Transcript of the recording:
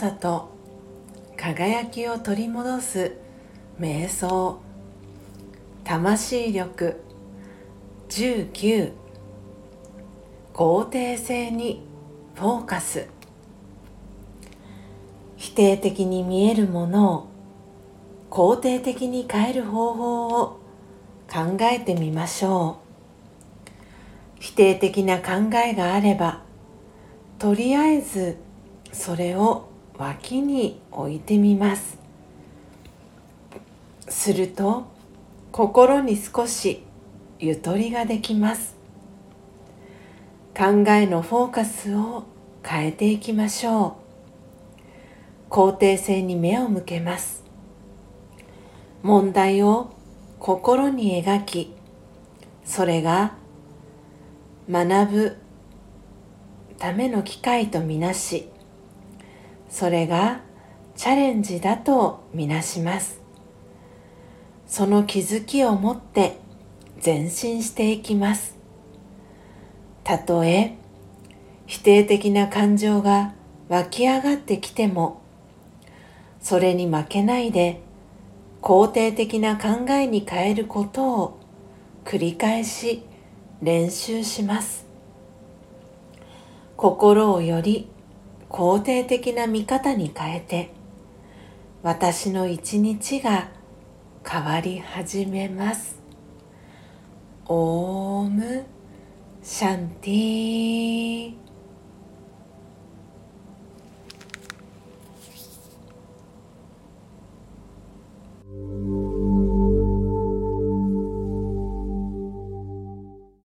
さと輝きを取り戻す瞑想。魂力。19肯定性にフォーカス。否定的に見えるものを肯定的に変える方法を考えてみましょう。否定的な考えがあればとりあえずそれを脇に置いてみます。すると心に少しゆとりができます。考えのフォーカスを変えていきましょう。肯定性に目を向けます。問題を心に描きそれが学ぶための機会とみなしそれがチャレンジだとみなします。その気づきを持って前進していきます。たとえ否定的な感情が湧き上がってきてもそれに負けないで肯定的な考えに変えることを繰り返し練習します。心をより肯定的な見方に変えて私の一日が変わり始めます。オームシャンティー。